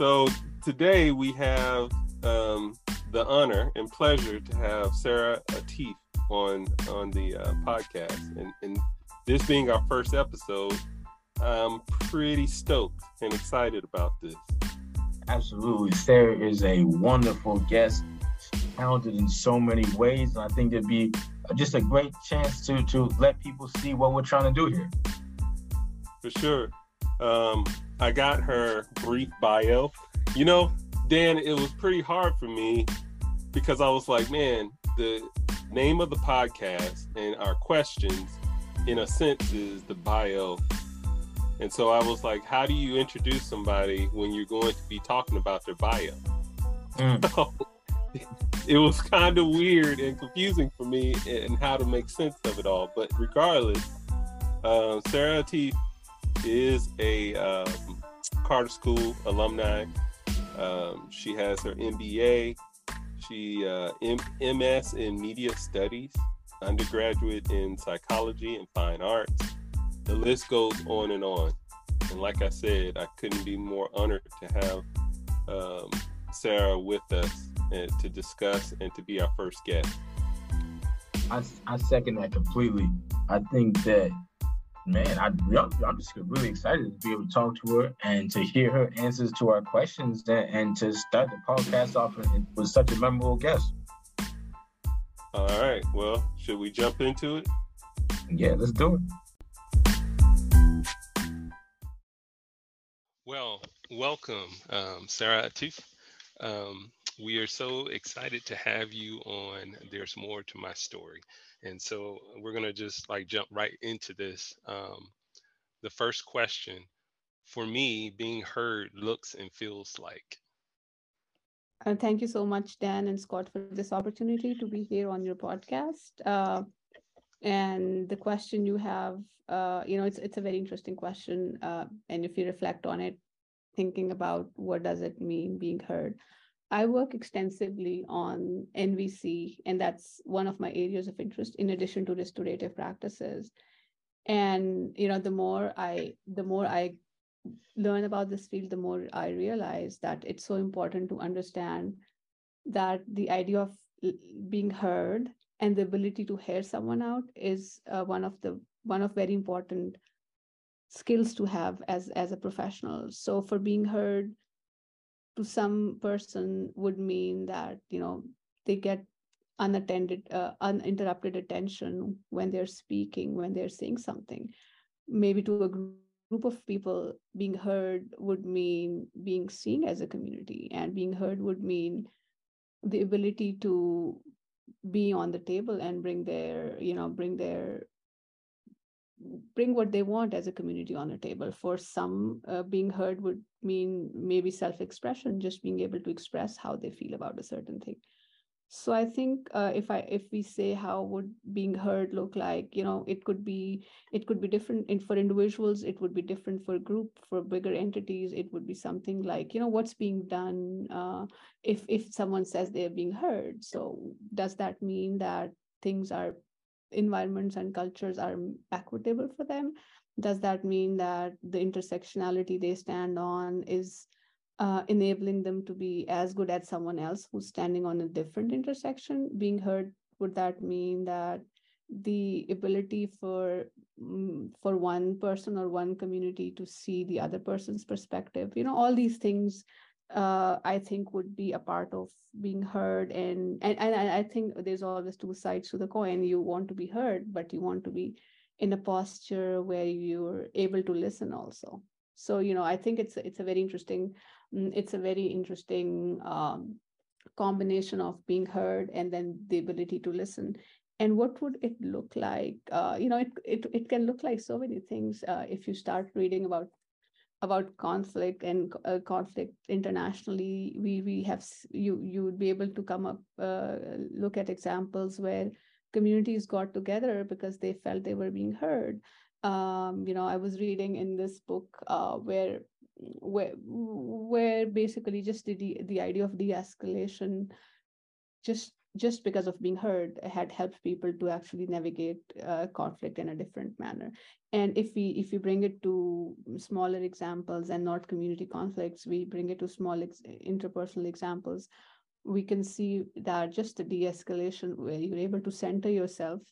So today we have um, the honor and pleasure to have Sarah Atif on on the uh, podcast, and, and this being our first episode, I'm pretty stoked and excited about this. Absolutely, Sarah is a wonderful guest, talented in so many ways, and I think it'd be just a great chance to to let people see what we're trying to do here. For sure. Um, I got her brief bio. You know, Dan, it was pretty hard for me because I was like, man, the name of the podcast and our questions, in a sense, is the bio. And so I was like, how do you introduce somebody when you're going to be talking about their bio? Mm. it was kind of weird and confusing for me and how to make sense of it all. But regardless, uh, Sarah T is a um, Carter School alumni. Um, she has her MBA. She uh, M- MS in Media Studies, undergraduate in Psychology and Fine Arts. The list goes on and on. And like I said, I couldn't be more honored to have um, Sarah with us and to discuss and to be our first guest. I, I second that completely. I think that man, I, I'm just really excited to be able to talk to her and to hear her answers to our questions and, and to start the podcast off with such a memorable guest. All right. Well, should we jump into it? Yeah, let's do it. Well, welcome, um, Sarah Atif. Um, we are so excited to have you on There's More to My Story. And so we're going to just like jump right into this. Um, the first question for me, being heard looks and feels like. Uh, thank you so much, Dan and Scott, for this opportunity to be here on your podcast. Uh, and the question you have, uh, you know, it's it's a very interesting question. Uh, and if you reflect on it, thinking about what does it mean being heard, I work extensively on NVC, and that's one of my areas of interest in addition to restorative practices. And you know, the more I the more I learn about this field, the more I realize that it's so important to understand that the idea of being heard and the ability to hear someone out is uh, one of the one of very important skills to have as as a professional. So for being heard, to some person would mean that you know they get unattended uh, uninterrupted attention when they're speaking when they're saying something. Maybe to a group of people being heard would mean being seen as a community and being heard would mean the ability to be on the table and bring their you know bring their bring what they want as a community on the table. For some, uh, being heard would mean maybe self-expression, just being able to express how they feel about a certain thing. So I think uh, if I if we say how would being heard look like, you know, it could be it could be different for individuals. It would be different for group. For bigger entities, it would be something like, you know, what's being done uh, if if someone says they're being heard. So does that mean that things are environments and cultures are equitable for them. Does that mean that the intersectionality they stand on is uh, enabling them to be as good as someone else who's standing on a different intersection? Being heard would that mean that the ability for mm, for one person or one community to see the other person's perspective? You know all these things uh, I think would be a part of being heard. And, and and I think there's always two sides to the coin. You want to be heard, but you want to be in a posture where you're able to listen also. So you know, I think it's it's a very interesting mm, it's a very interesting um, combination of being heard and then the ability to listen. And what would it look like? Uh, you know, it, it it can look like so many things uh, if you start reading about about conflict and uh, conflict internationally we we have you you would be able to come up uh, look at examples where communities got together because they felt they were being heard. Um, you know i was reading in this book uh, where where where basically just the the idea of de-escalation just just because of being heard had helped people to actually navigate uh, conflict in a different manner. And if we if we bring it to smaller examples and not community conflicts we bring it to small ex- interpersonal examples we can see that just the de-escalation where you're able to center yourself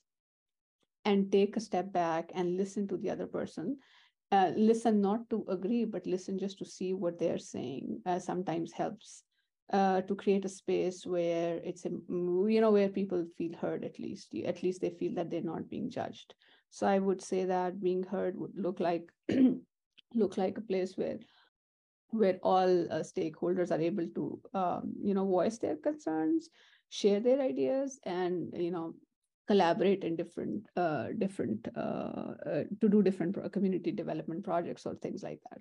and take a step back and listen to the other person uh, listen not to agree but listen just to see what they're saying uh, sometimes helps uh, to create a space where it's a you know where people feel heard at least at least they feel that they're not being judged. So i would say that being heard would look like look like a place where where all uh, stakeholders are able to um, you know voice their concerns share their ideas and you know collaborate in different uh, different uh, uh to do different community development projects or things like that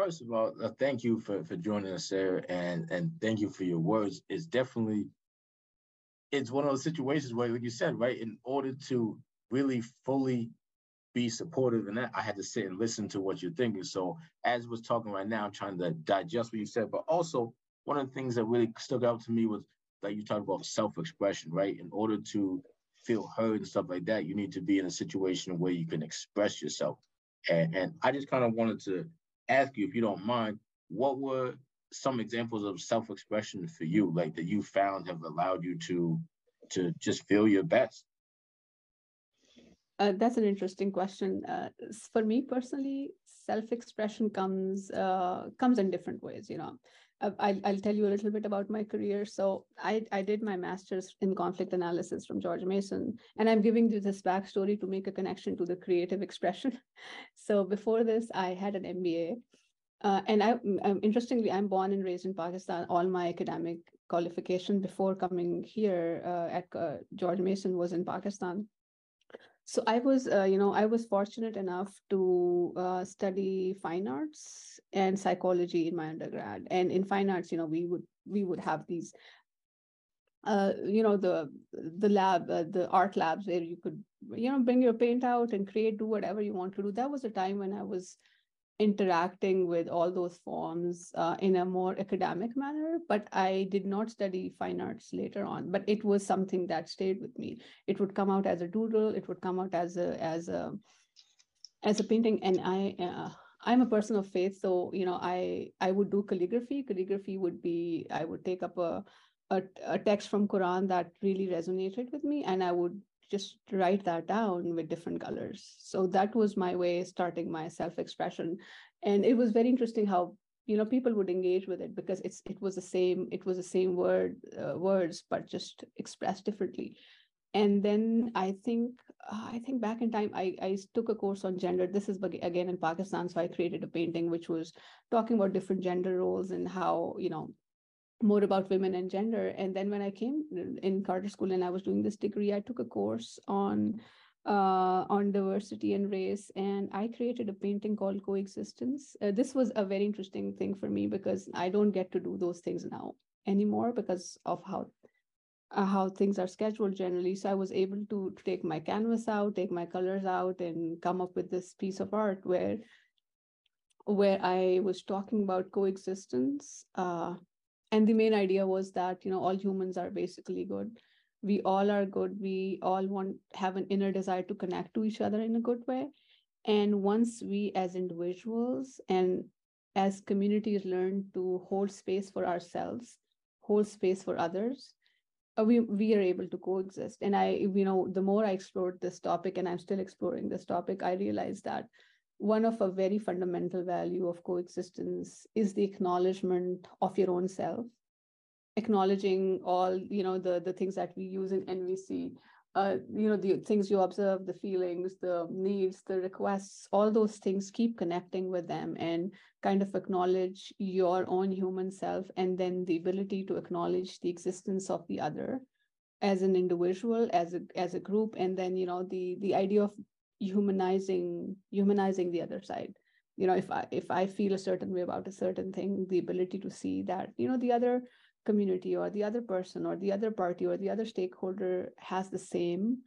first of all, uh, thank you for, for joining us, Sarah, and and thank you for your words. It's definitely it's one of those situations where, like you said, right, in order to really fully be supportive and that I had to sit and listen to what you're thinking. So as was talking right now, I'm trying to digest what you said, but also one of the things that really stuck out to me was like you talked about self-expression, right? In order to feel heard and stuff like that, you need to be in a situation where you can express yourself. And, and I just kind of wanted to ask you, if you don't mind, what were some examples of self-expression for you, like that you found have allowed you to to just feel your best? Uh, that's an interesting question. Uh, for me personally, self-expression comes uh, comes in different ways. You know, I'll, I'll tell you a little bit about my career. So I, I did my master's in conflict analysis from George Mason, and I'm giving you this backstory to make a connection to the creative expression. So before this, I had an MBA, uh, and I, um, interestingly, I'm born and raised in Pakistan. All my academic qualification before coming here uh, at uh, George Mason was in Pakistan so i was uh, you know i was fortunate enough to uh, study fine arts and psychology in my undergrad. And in fine arts you know we would we would have these uh, you know the the lab uh, the art labs where you could you know bring your paint out and create do whatever you want to do. That was a time when i was interacting with all those forms uh, in a more academic manner but i did not study fine arts later on. But it was something that stayed with me. It would come out as a doodle. It would come out as a as a as a painting. And i uh, i'm a person of faith. So you know i i would do calligraphy. Calligraphy would be i would take up a a, a text from quran that really resonated with me. And i would just write that down with different colors. So that was my way starting my self-expression. And it was very interesting how you know people would engage with it because it's it was the same it was the same word uh, words but just expressed differently and then i think uh, i think back in time I, I took a course on gender this is again in pakistan so i created a painting which was talking about different gender roles and how you know more about women and gender. And then when I came in Carter School and I was doing this degree, I took a course on uh, on diversity and race, and I created a painting called Coexistence. Uh, this was a very interesting thing for me because I don't get to do those things now anymore because of how uh, how things are scheduled generally. So I was able to, take my canvas out, take my colors out, and come up with this piece of art where where I was talking about coexistence uh, and the main idea was that you know all humans are basically good. We all are good. We all want have an inner desire to connect to each other in a good way. And once we as individuals and as communities learn to hold space for ourselves hold space for others uh, we we are able to coexist. And i you know the more i explored this topic and i'm still exploring this topic i realized that one of a very fundamental value of coexistence is the acknowledgement of your own self. Acknowledging all you know the the things that we use in nvc uh, you know the things you observe the feelings the needs the requests all those things keep connecting with them and kind of acknowledge your own human self and then the ability to acknowledge the existence of the other as an individual as a as a group. And then you know the the idea of humanizing humanizing the other side you know if i if i feel a certain way about a certain thing the ability to see that you know the other community or the other person or the other party or the other stakeholder has the same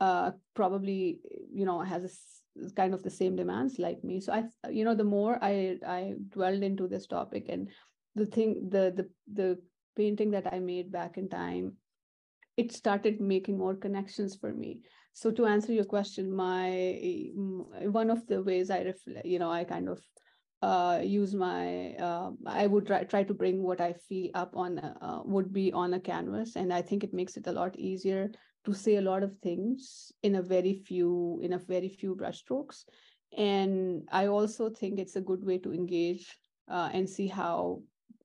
uh probably you know has a, kind of the same demands like me so i you know the more i i dwelled into this topic and the thing the the the painting that I made back in time, it started making more connections for me. So to answer your question, my one of the ways I reflect, you know, I kind of uh, use my uh, i would try, try to bring what i feel up on uh, would be on a canvas. And i think it makes it a lot easier to say a lot of things in a very few in a very few brushstrokes and i also think it's a good way to engage uh, and see how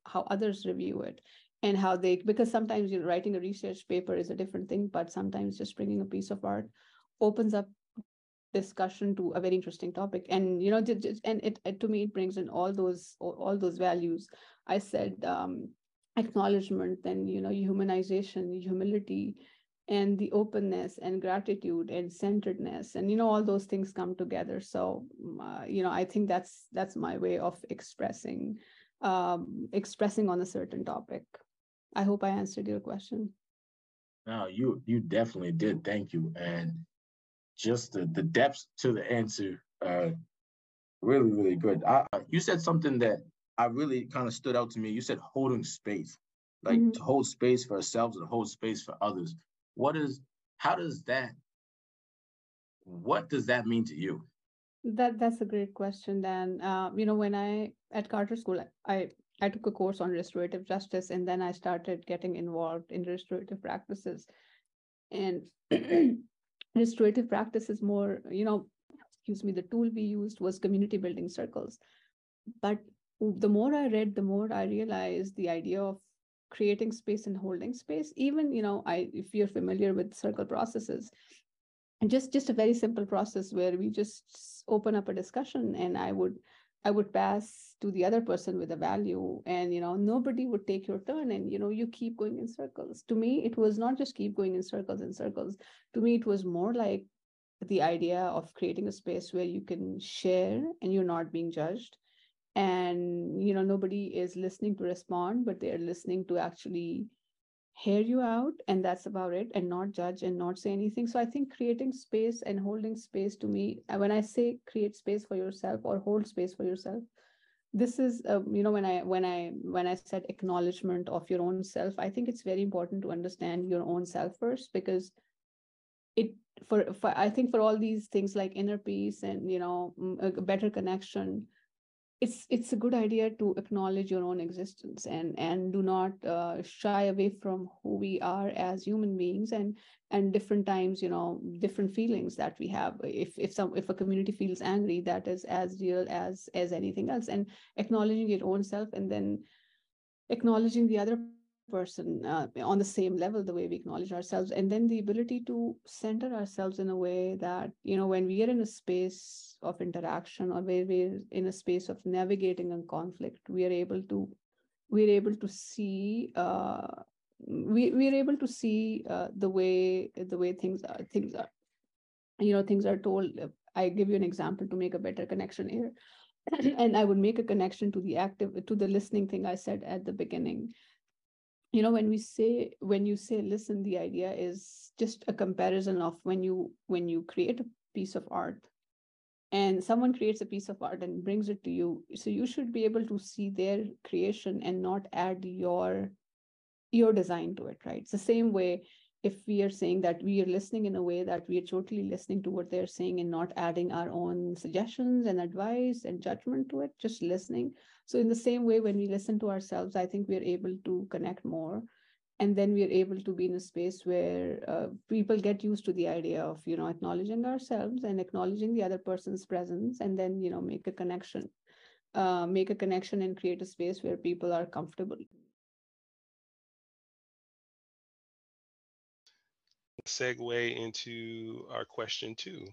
how others review it and how they because sometimes you're writing a research paper is a different thing but sometimes just bringing a piece of art opens up discussion to a very interesting topic. And you know and it, it to me it brings in all those all those values. I said um acknowledgement then you know humanization humility and the openness and gratitude and centeredness and you know all those things come together. So uh, you know i think that's that's my way of expressing um expressing on a certain topic i hope i answered your question. No you you definitely did. Thank you. And just the, the depth to the answer uh really really good. I, you said something that i really kind of stood out to me. You said holding space like mm-hmm. to hold space for ourselves and hold space for others. What is how does that what does that mean to you? That that's a great question dan. Uh, you know when i at carter school i i took a course on restorative justice and then i started getting involved in restorative practices and restorative practice is more, you know, excuse me, the tool we used was community building circles. But the more I read, the more I realized the idea of creating space and holding space. Even, you know, I if you're familiar with circle processes, and just just a very simple process where we just open up a discussion and I would I would pass to the other person with a value and you know nobody would take your turn and you know you keep going in circles. To me it was not just keep going in circles and circles. To me it was more like the idea of creating a space where you can share and you're not being judged. And you know nobody is listening to respond but they're listening to actually hear you out and that's about it and not judge and not say anything. So i think creating space and holding space to me uh, when i say create space for yourself or hold space for yourself this is uh, you know when i when i when i said acknowledgement of your own self i think it's very important to understand your own self first because it for, for i think for all these things like inner peace and you know a better connection it's it's a good idea to acknowledge your own existence and and do not uh, shy away from who we are as human beings and and different times you know different feelings that we have. If if some if a community feels angry that is as real as as anything else. And acknowledging your own self and then acknowledging the other person uh, on the same level the way we acknowledge ourselves and then the ability to center ourselves in a way that you know when we are in a space of interaction or where we're in a space of navigating a conflict we are able to we're able to see uh, we we're able to see uh, the way the way things are things are you know things are told. I give you an example to make a better connection here. And i would make a connection to the active to the listening thing i said at the beginning you know when we say when you say listen the idea is just a comparison of when you when you create a piece of art and someone creates a piece of art and brings it to you so you should be able to see their creation and not add your your design to it right? It's the same way if we are saying that we are listening in a way that we are totally listening to what they're saying and not adding our own suggestions and advice and judgment to it just listening. So in the same way when we listen to ourselves i think we're able to connect more. And then we're able to be in a space where uh, people get used to the idea of you know acknowledging ourselves and acknowledging the other person's presence and then you know make a connection uh, make a connection and create a space where people are comfortable segue into our question two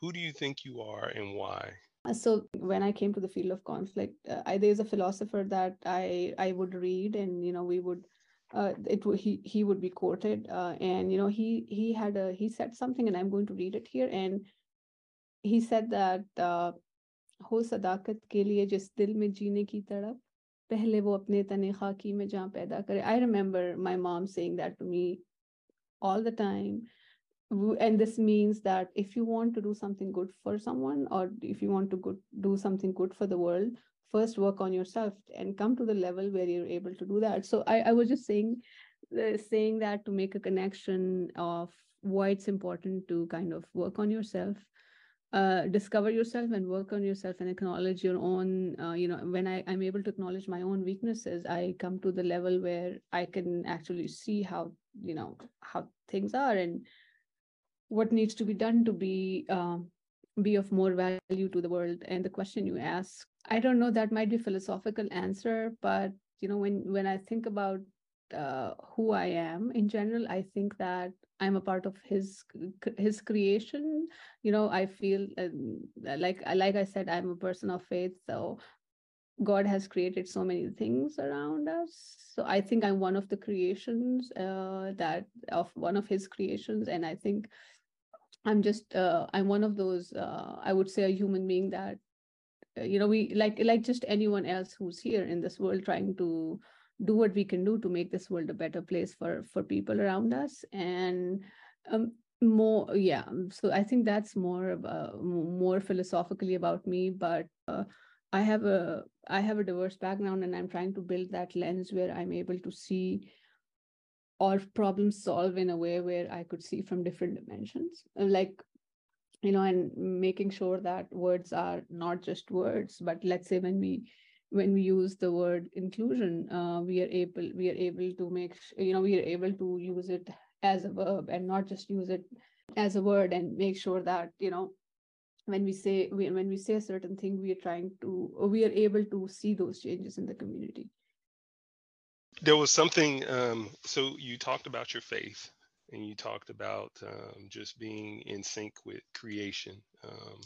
who do you think you are and why so when i came to the field of conflict uh, I, there's a philosopher that i i would read and you know we would uh, it he he would be quoted uh, and you know he he had a he said something and i'm going to read it here and he said that uh, हो सदाकत के लिए जिस दिल में जीने की तड़प पहले वो अपने तने खाकी में जहाँ पैदा करे I remember my mom saying that to me all the time. And this means that if you want to do something good for someone or if you want to do something good for the world first work on yourself and come to the level where you're able to do that. So i, I was just saying uh, saying that to make a connection of why it's important to kind of work on yourself uh, discover yourself and work on yourself and acknowledge your own uh, you know when I, i'm able to acknowledge my own weaknesses i come to the level where i can actually see how you know how things are and what needs to be done to be um, be of more value to the world. And the question you ask i don't know that might be philosophical answer but you know when when i think about uh, who i am. In general i think that i'm a part of his his creation. You know i feel uh, like like i said i'm a person of faith so god has created so many things around us. So i think i'm one of the creations uh, that of one of his creations and i think i'm just uh, i'm one of those uh, i would say a human being that uh, you know we like like just anyone else who's here in this world trying to do what we can do to make this world a better place for for people around us. And um, more yeah so i think that's more uh, more philosophically about me but uh, i have a i have a diverse background and i'm trying to build that lens where i'm able to see or problem solve in a way where i could see from different dimensions. Like you know and making sure that words are not just words but let's say when we when we use the word inclusion, uh, we are able we are able to make you know we are able to use it as a verb and not just use it as a word and make sure that you know when we say when we say a certain thing we are trying to we are able to see those changes in the community. There was something um, so you talked about your faith and you talked about um, just being in sync with creation um,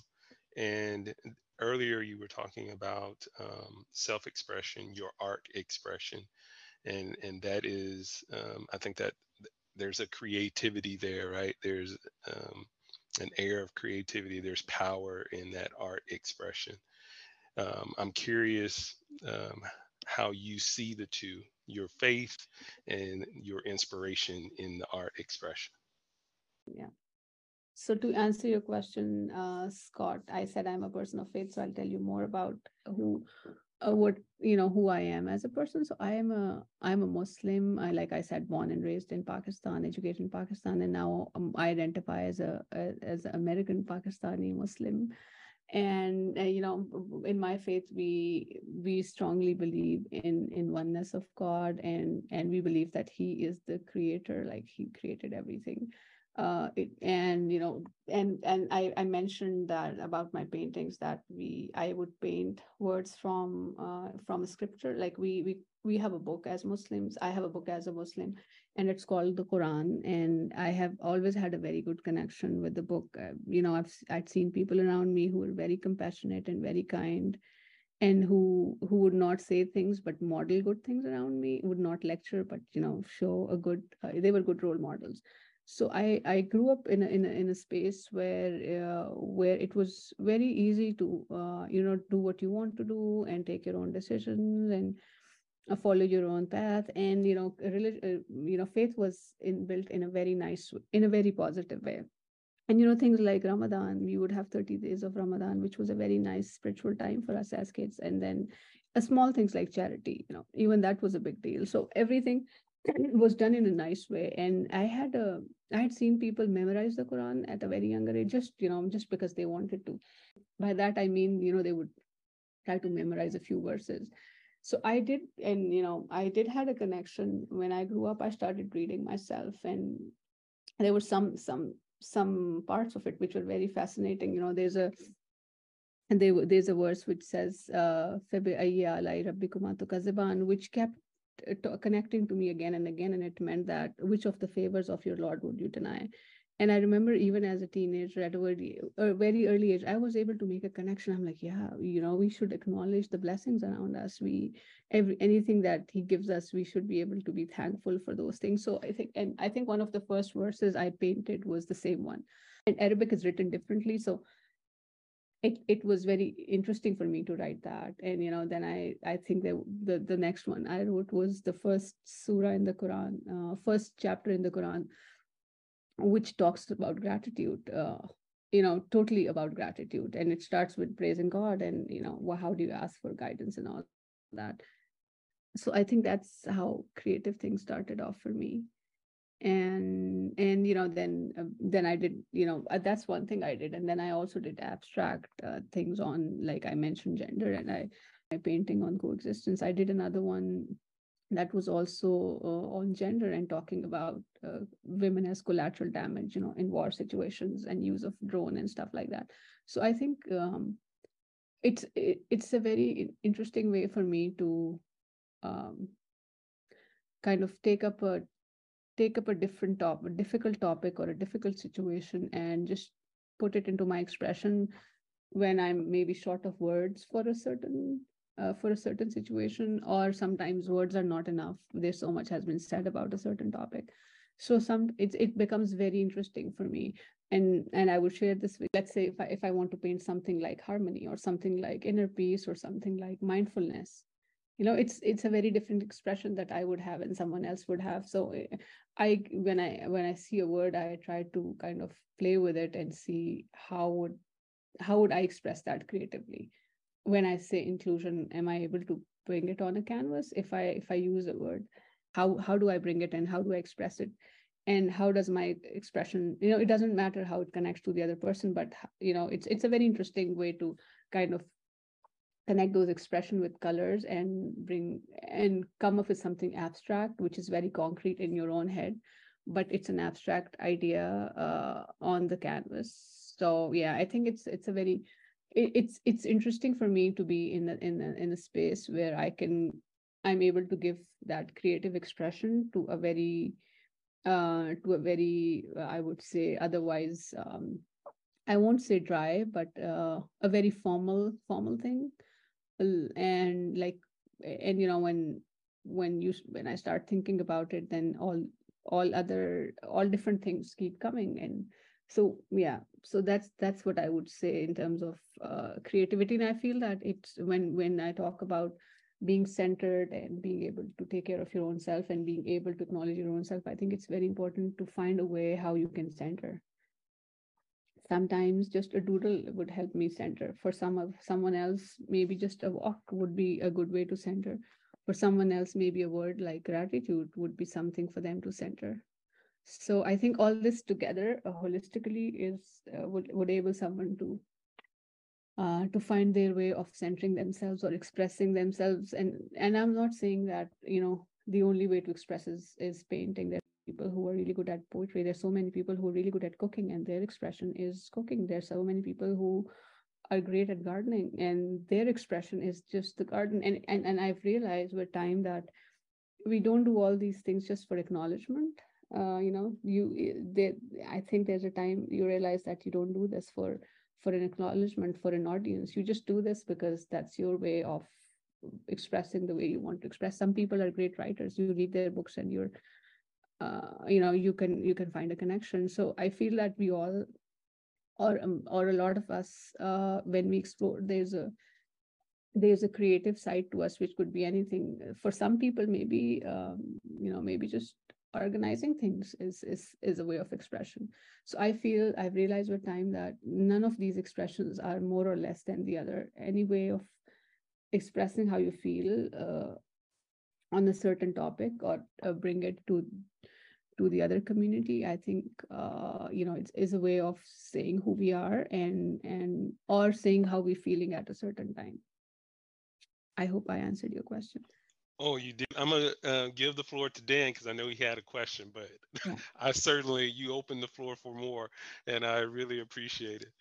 and earlier you were talking about um, self-expression, your art expression, and and that is, um, I think that there's a creativity there, right? There's um, an air of creativity. There's power in that art expression. Um, I'm curious um, how you see the two, your faith and your inspiration in the art expression. Yeah. So to answer your question, uh, Scott, I said I'm a person of faith, so I'll tell you more about who, uh, what you know, who I am as a person. So I am a I'm a Muslim. I like I said, born and raised in Pakistan, educated in Pakistan, and now um, I identify as a, a as an American Pakistani Muslim. And uh, you know, in my faith, we we strongly believe in in oneness of God, and and we believe that He is the creator, like He created everything uh, it, and you know and and I, I mentioned that about my paintings that we i would paint words from uh, from scripture. Like we we we have a book as muslims. I have a book as a muslim and it's called the quran and i have always had a very good connection with the book. Uh, you know i've i've seen people around me who were very compassionate and very kind and who who would not say things but model good things around me would not lecture but you know show a good uh, they were good role models so i i grew up in a, in a, in a space where uh, where it was very easy to uh, you know do what you want to do and take your own decisions and uh, follow your own path. And you know religion uh, you know faith was in, built in a very nice in a very positive way. And you know things like ramadan we would have 30 days of ramadan which was a very nice spiritual time for us as kids. And then uh, small things like charity you know even that was a big deal. So everything was done in a nice way. And i had a i had seen people memorize the quran at a very younger age just you know just because they wanted to. By that i mean you know they would try to memorize a few verses. So i did and you know i did had a connection. When i grew up i started reading myself and there were some some some parts of it which were very fascinating. You know there's a and they, there's a verse which says uh, which kept Uh, connecting to me again and again and it meant that which of the favors of your lord would you deny? And i remember even as a teenager at a very, a very early age i was able to make a connection. I'm like yeah you know we should acknowledge the blessings around us. We every anything that he gives us we should be able to be thankful for those things. So i think and i think one of the first verses i painted was the same one. And arabic is written differently. So it, it was very interesting for me to write that. And you know then i i think that the the next one i wrote was the first surah in the quran uh, first chapter in the quran which talks about gratitude uh, you know totally about gratitude. And it starts with praising god and you know well, how do you ask for guidance and all that. So i think that's how creative things started off for me and and you know then uh, then i did you know uh, that's one thing i did and then i also did abstract uh, things on like i mentioned gender and i my painting on coexistence. I did another one that was also uh, on gender and talking about uh, women as collateral damage you know in war situations and use of drone and stuff like that. So i think um, it's it, it's a very interesting way for me to um, kind of take up a take up a different top a difficult topic or a difficult situation and just put it into my expression when i'm maybe short of words for a certain uh, for a certain situation or sometimes words are not enough. There's so much has been said about a certain topic. So some it, it becomes very interesting for me. And and i would share this with let's say if I, if I want to paint something like harmony or something like inner peace or something like mindfulness you know it's it's a very different expression that i would have and someone else would have. So eh, i when i when i see a word i try to kind of play with it and see how would how would i express that creatively. When i say inclusion am i able to bring it on a canvas? If i if i use a word how how do i bring it and how do i express it? And how does my expression you know it doesn't matter how it connects to the other person but you know it's it's a very interesting way to kind of connect those expression with colors and bring and come up with something abstract which is very concrete in your own head but it's an abstract idea uh, on the canvas. So yeah i think it's it's a very it, it's it's interesting for me to be in a, in a, in a space where i can i'm able to give that creative expression to a very uh to a very uh, i would say otherwise um i won't say dry but uh, a very formal formal thing and like and you know when when you when i start thinking about it then all all other all different things keep coming and so yeah so that's that's what i would say in terms of uh, creativity and i feel that it's when when i talk about being centered and being able to take care of your own self and being able to acknowledge your own self i think it's very important to find a way how you can center sometimes just a doodle would help me center. For some of someone else maybe just a walk would be a good way to center. For someone else maybe a word like gratitude would be something for them to center. So i think all this together uh, holistically is uh, would, would able someone to uh, to find their way of centering themselves or expressing themselves. And and i'm not saying that you know the only way to express is is painting there people who are really good at poetry. There's so many people who are really good at cooking, and their expression is cooking. There's so many people who are great at gardening, and their expression is just the garden. And and and I've realized with time that we don't do all these things just for acknowledgement. Uh, you know, you they, I think there's a time you realize that you don't do this for for an acknowledgement for an audience. You just do this because that's your way of expressing the way you want to express. Some people are great writers. You read their books and you're uh, you know you can you can find a connection. So i feel that we all or um, or a lot of us uh, when we explore there's a there's a creative side to us which could be anything. For some people maybe um, you know maybe just organizing things is is is a way of expression. So i feel i've realized with time that none of these expressions are more or less than the other. Any way of expressing how you feel uh, on a certain topic or uh, bring it to to the other community i think uh, you know it's is a way of saying who we are and and or saying how we're feeling at a certain time i hope i answered your question Oh, you did. I'm gonna uh, give the floor to Dan because I know he had a question, but yeah. I certainly you opened the floor for more, and I really appreciate it.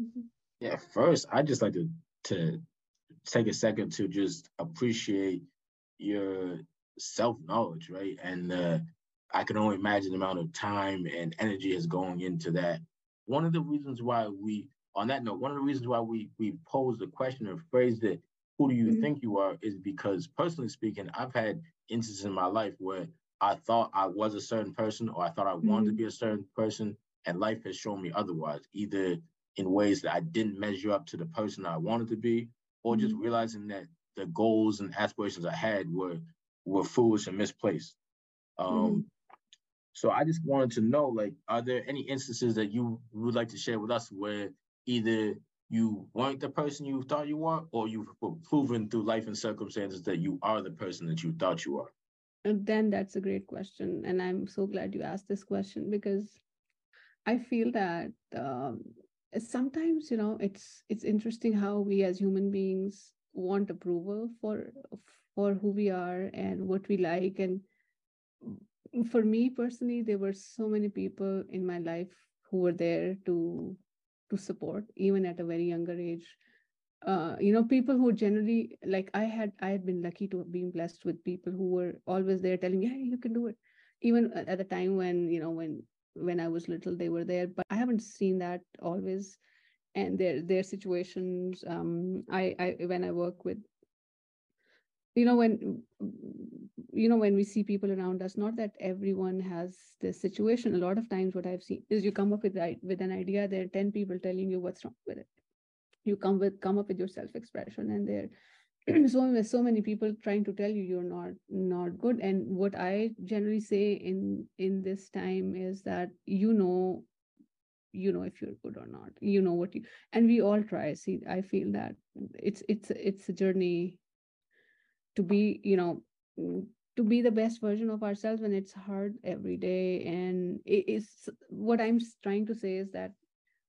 Mm-hmm. Yeah, first I just like to to take a second to just appreciate your self knowledge, right? And uh, I can only imagine the amount of time and energy is going into that. One of the reasons why we, on that note, one of the reasons why we we posed the question or phrased it, "Who do you mm-hmm. think you are?" is because personally speaking, I've had instances in my life where I thought I was a certain person or I thought I wanted mm-hmm. to be a certain person, and life has shown me otherwise, either in ways that I didn't measure up to the person I wanted to be, or mm-hmm. just realizing that the goals and aspirations I had were were foolish and misplaced. Um, mm-hmm. So I just wanted to know, like, are there any instances that you would like to share with us where either you weren't the person you thought you were, or you've proven through life and circumstances that you are the person that you thought you are? And then that's a great question. And I'm so glad you asked this question because I feel that um, sometimes, you know, it's it's interesting how we as human beings want approval for for who we are and what we like. And for me personally there were so many people in my life who were there to to support even at a very younger age. Uh, you know people who generally like i had i had been lucky to have been blessed with people who were always there telling me hey you can do it. Even at the time when you know when when i was little they were there. But i haven't seen that always and their their situations um i i when i work with you know when you know when we see people around us not that everyone has this situation. A lot of times what i've seen is you come up with with an idea there are 10 people telling you what's wrong with it. You come with come up with your self expression and there so so many people trying to tell you you're not not good. And what i generally say in in this time is that you know you know if you're good or not. You know what you and we all try. See i feel that it's it's it's a journey to be you know to be the best version of ourselves when it's hard every day. And it is what i'm trying to say is that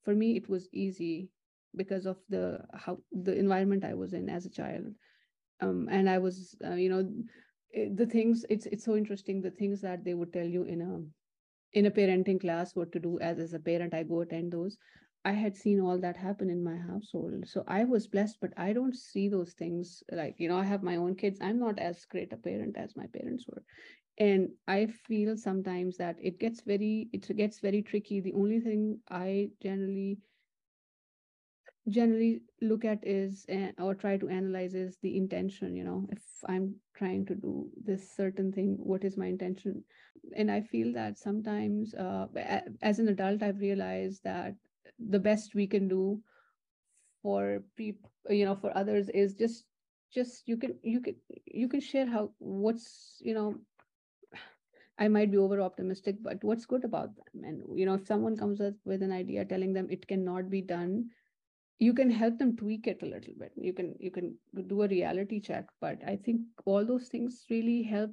for me it was easy because of the how the environment i was in as a child. Um, and i was uh, you know eh, the things it's it's so interesting the things that they would tell you in a in a parenting class what to do as as a parent i go attend those I had seen all that happen in my household. So I was blessed, but I don't see those things like, you know, I have my own kids. I'm not as great a parent as my parents were. And I feel sometimes that it gets very, it gets very tricky. The only thing I generally generally look at is uh, or try to analyze is the intention you know if i'm trying to do this certain thing what is my intention? And i feel that sometimes uh, as an adult i've realized that the best we can do for people you know for others is just just you can you can you can share how what's you know i might be over optimistic but what's good about them? And you know if someone comes up with an idea telling them it cannot be done you can help them tweak it a little bit. You can you can do a reality check but i think all those things really help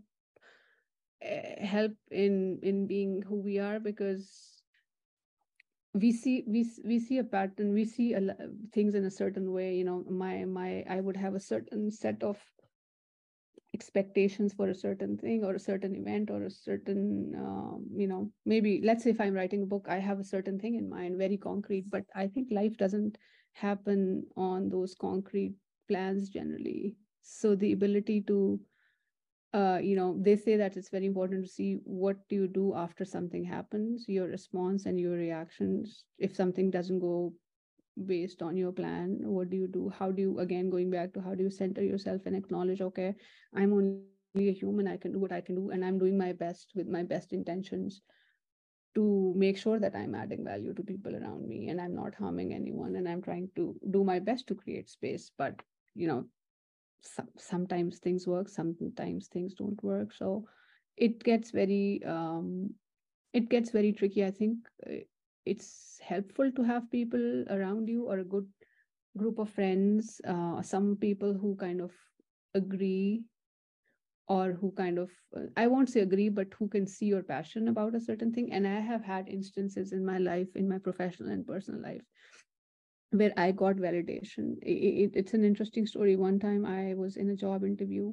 uh, help in in being who we are because we see we we see a pattern we see a, things in a certain way you know my my i would have a certain set of expectations for a certain thing or a certain event or a certain um, you know maybe let's say if i'm writing a book i have a certain thing in mind very concrete but i think life doesn't happen on those concrete plans generally so the ability to uh, you know, they say that it's very important to see what do you do after something happens, your response and your reactions. If something doesn't go based on your plan, what do you do? How do you, again, going back to how do you center yourself and acknowledge, okay, I'm only a human, I can do what I can do, and I'm doing my best with my best intentions to make sure that I'm adding value to people around me and I'm not harming anyone and I'm trying to do my best to create space. But, you know, some, sometimes things work sometimes things don't work so it gets very um, it gets very tricky i think uh, it's helpful to have people around you or a good group of friends uh, some people who kind of agree or who kind of uh, i won't say agree but who can see your passion about a certain thing and i have had instances in my life in my professional and personal life where I got validation. It, it, it's an interesting story. One time I was in a job interview,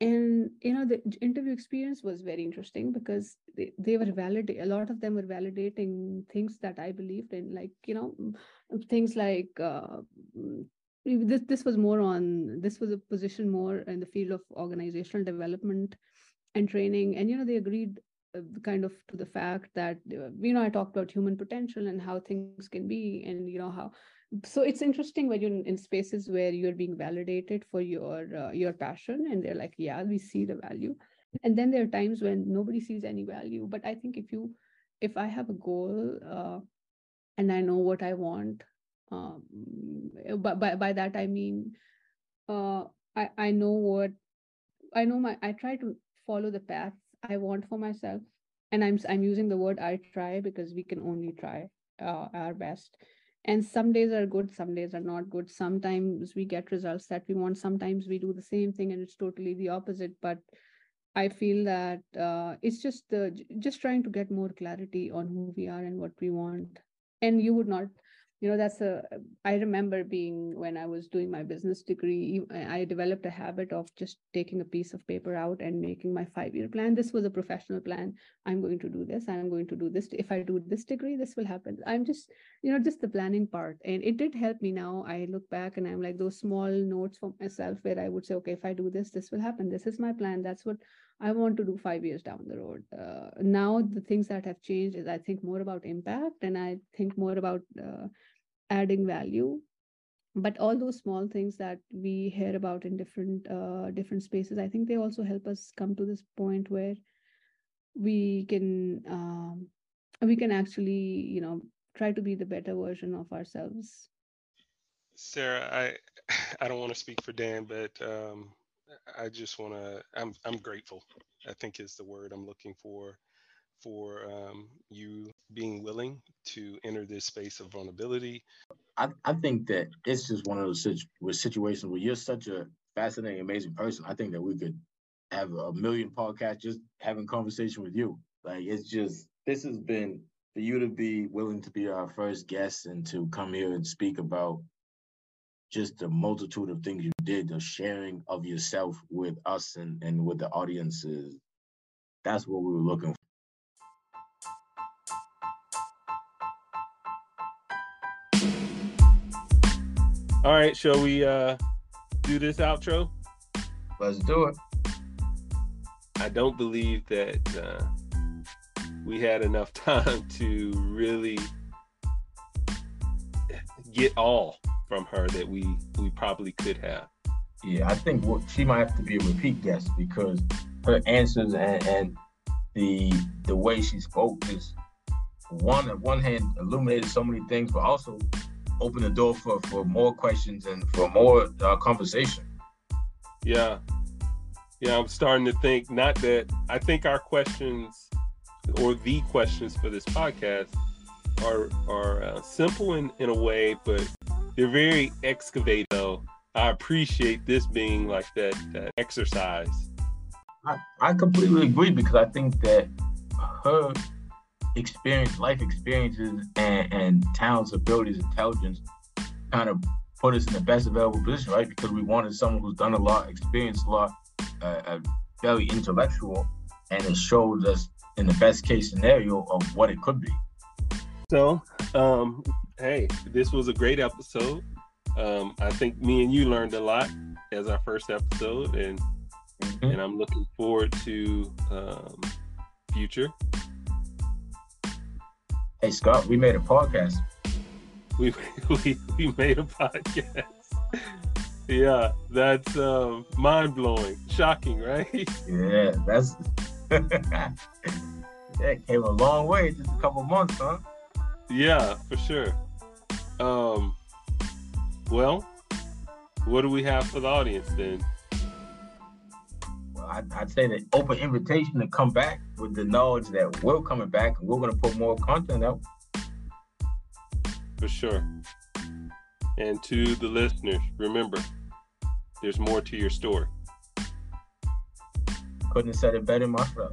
and you know the interview experience was very interesting because they, they were validating. A lot of them were validating things that I believed in, like you know things like. Uh, this this was more on this was a position more in the field of organizational development and training. And you know they agreed uh, kind of to the fact that uh, you know i talked about human potential and how things can be and you know how so it's interesting when you're in, spaces where you're being validated for your uh, your passion and they're like yeah we see the value. And then there are times when nobody sees any value. But i think if you if i have a goal uh, and i know what i want um, but by, by that i mean uh, I, I know what i know my i try to follow the path I want for myself. and i'm i'm using the word i try because we can only try uh, our best. And some days are good some days are not good. Sometimes we get results that we want. Sometimes we do the same thing and it's totally the opposite. But i feel that uh, it's just the just trying to get more clarity on who we are and what we want. And you would not you know that's a i remember being when i was doing my business degree i developed a habit of just taking a piece of paper out and making my five year plan. This was a professional plan. I'm going to do this i'm going to do this. If i do this degree this will happen. I'm just you know just the planning part. And it did help me now. I look back and i'm like those small notes for myself where i would say okay if i do this this will happen. This is my plan. That's what i want to do five years down the road. Uh, now the things that have changed is i think more about impact and i think more about uh, adding value. But all those small things that we hear about in different uh, different spaces i think they also help us come to this point where we can um, we can actually you know try to be the better version of ourselves. Sarah i i don't want to speak for dan but um, i just want to i'm i'm grateful i think is the word i'm looking for for um, you being willing to enter this space of vulnerability. I, I think that it's just one of those situ- situations where you're such a fascinating, amazing person. I think that we could have a million podcasts just having conversation with you. Like it's just this has been for you to be willing to be our first guest and to come here and speak about just the multitude of things you did, the sharing of yourself with us and, and with the audiences. That's what we were looking for. All right, shall we uh do this outro? Let's do it. I don't believe that uh, we had enough time to really get all from her that we we probably could have. Yeah, I think what she might have to be a repeat guest because her answers and, and the the way she spoke is one on one hand illuminated so many things, but also opened the door for for more questions and for more uh, conversation. Yeah, yeah. I'm starting to think not that I think our questions or the questions for this podcast are are uh, simple in in a way, but they're very excavated. So I appreciate this being like that that exercise. I, I completely agree because I think that her experience, life experiences, and, and talents, abilities, intelligence kind of put us in the best available position, right? Because we wanted someone who's done a lot, experienced a lot, uh, uh, very intellectual, and it showed us in the best case scenario of what it could be. So, um, hey, this was a great episode. Um, I think me and you learned a lot as our first episode, and mm-hmm. and I'm looking forward to um, future Hey Scott, we made a podcast. We we, we made a podcast. yeah, that's uh, mind blowing, shocking, right? Yeah, that's yeah, came a long way, just a couple months, huh? Yeah, for sure. Um, well, what do we have for the audience then? Well, I'd, I'd say the open invitation to come back with the knowledge that we're coming back and we're going to put more content out. For sure. And to the listeners, remember, there's more to your story. Couldn't have said it better myself.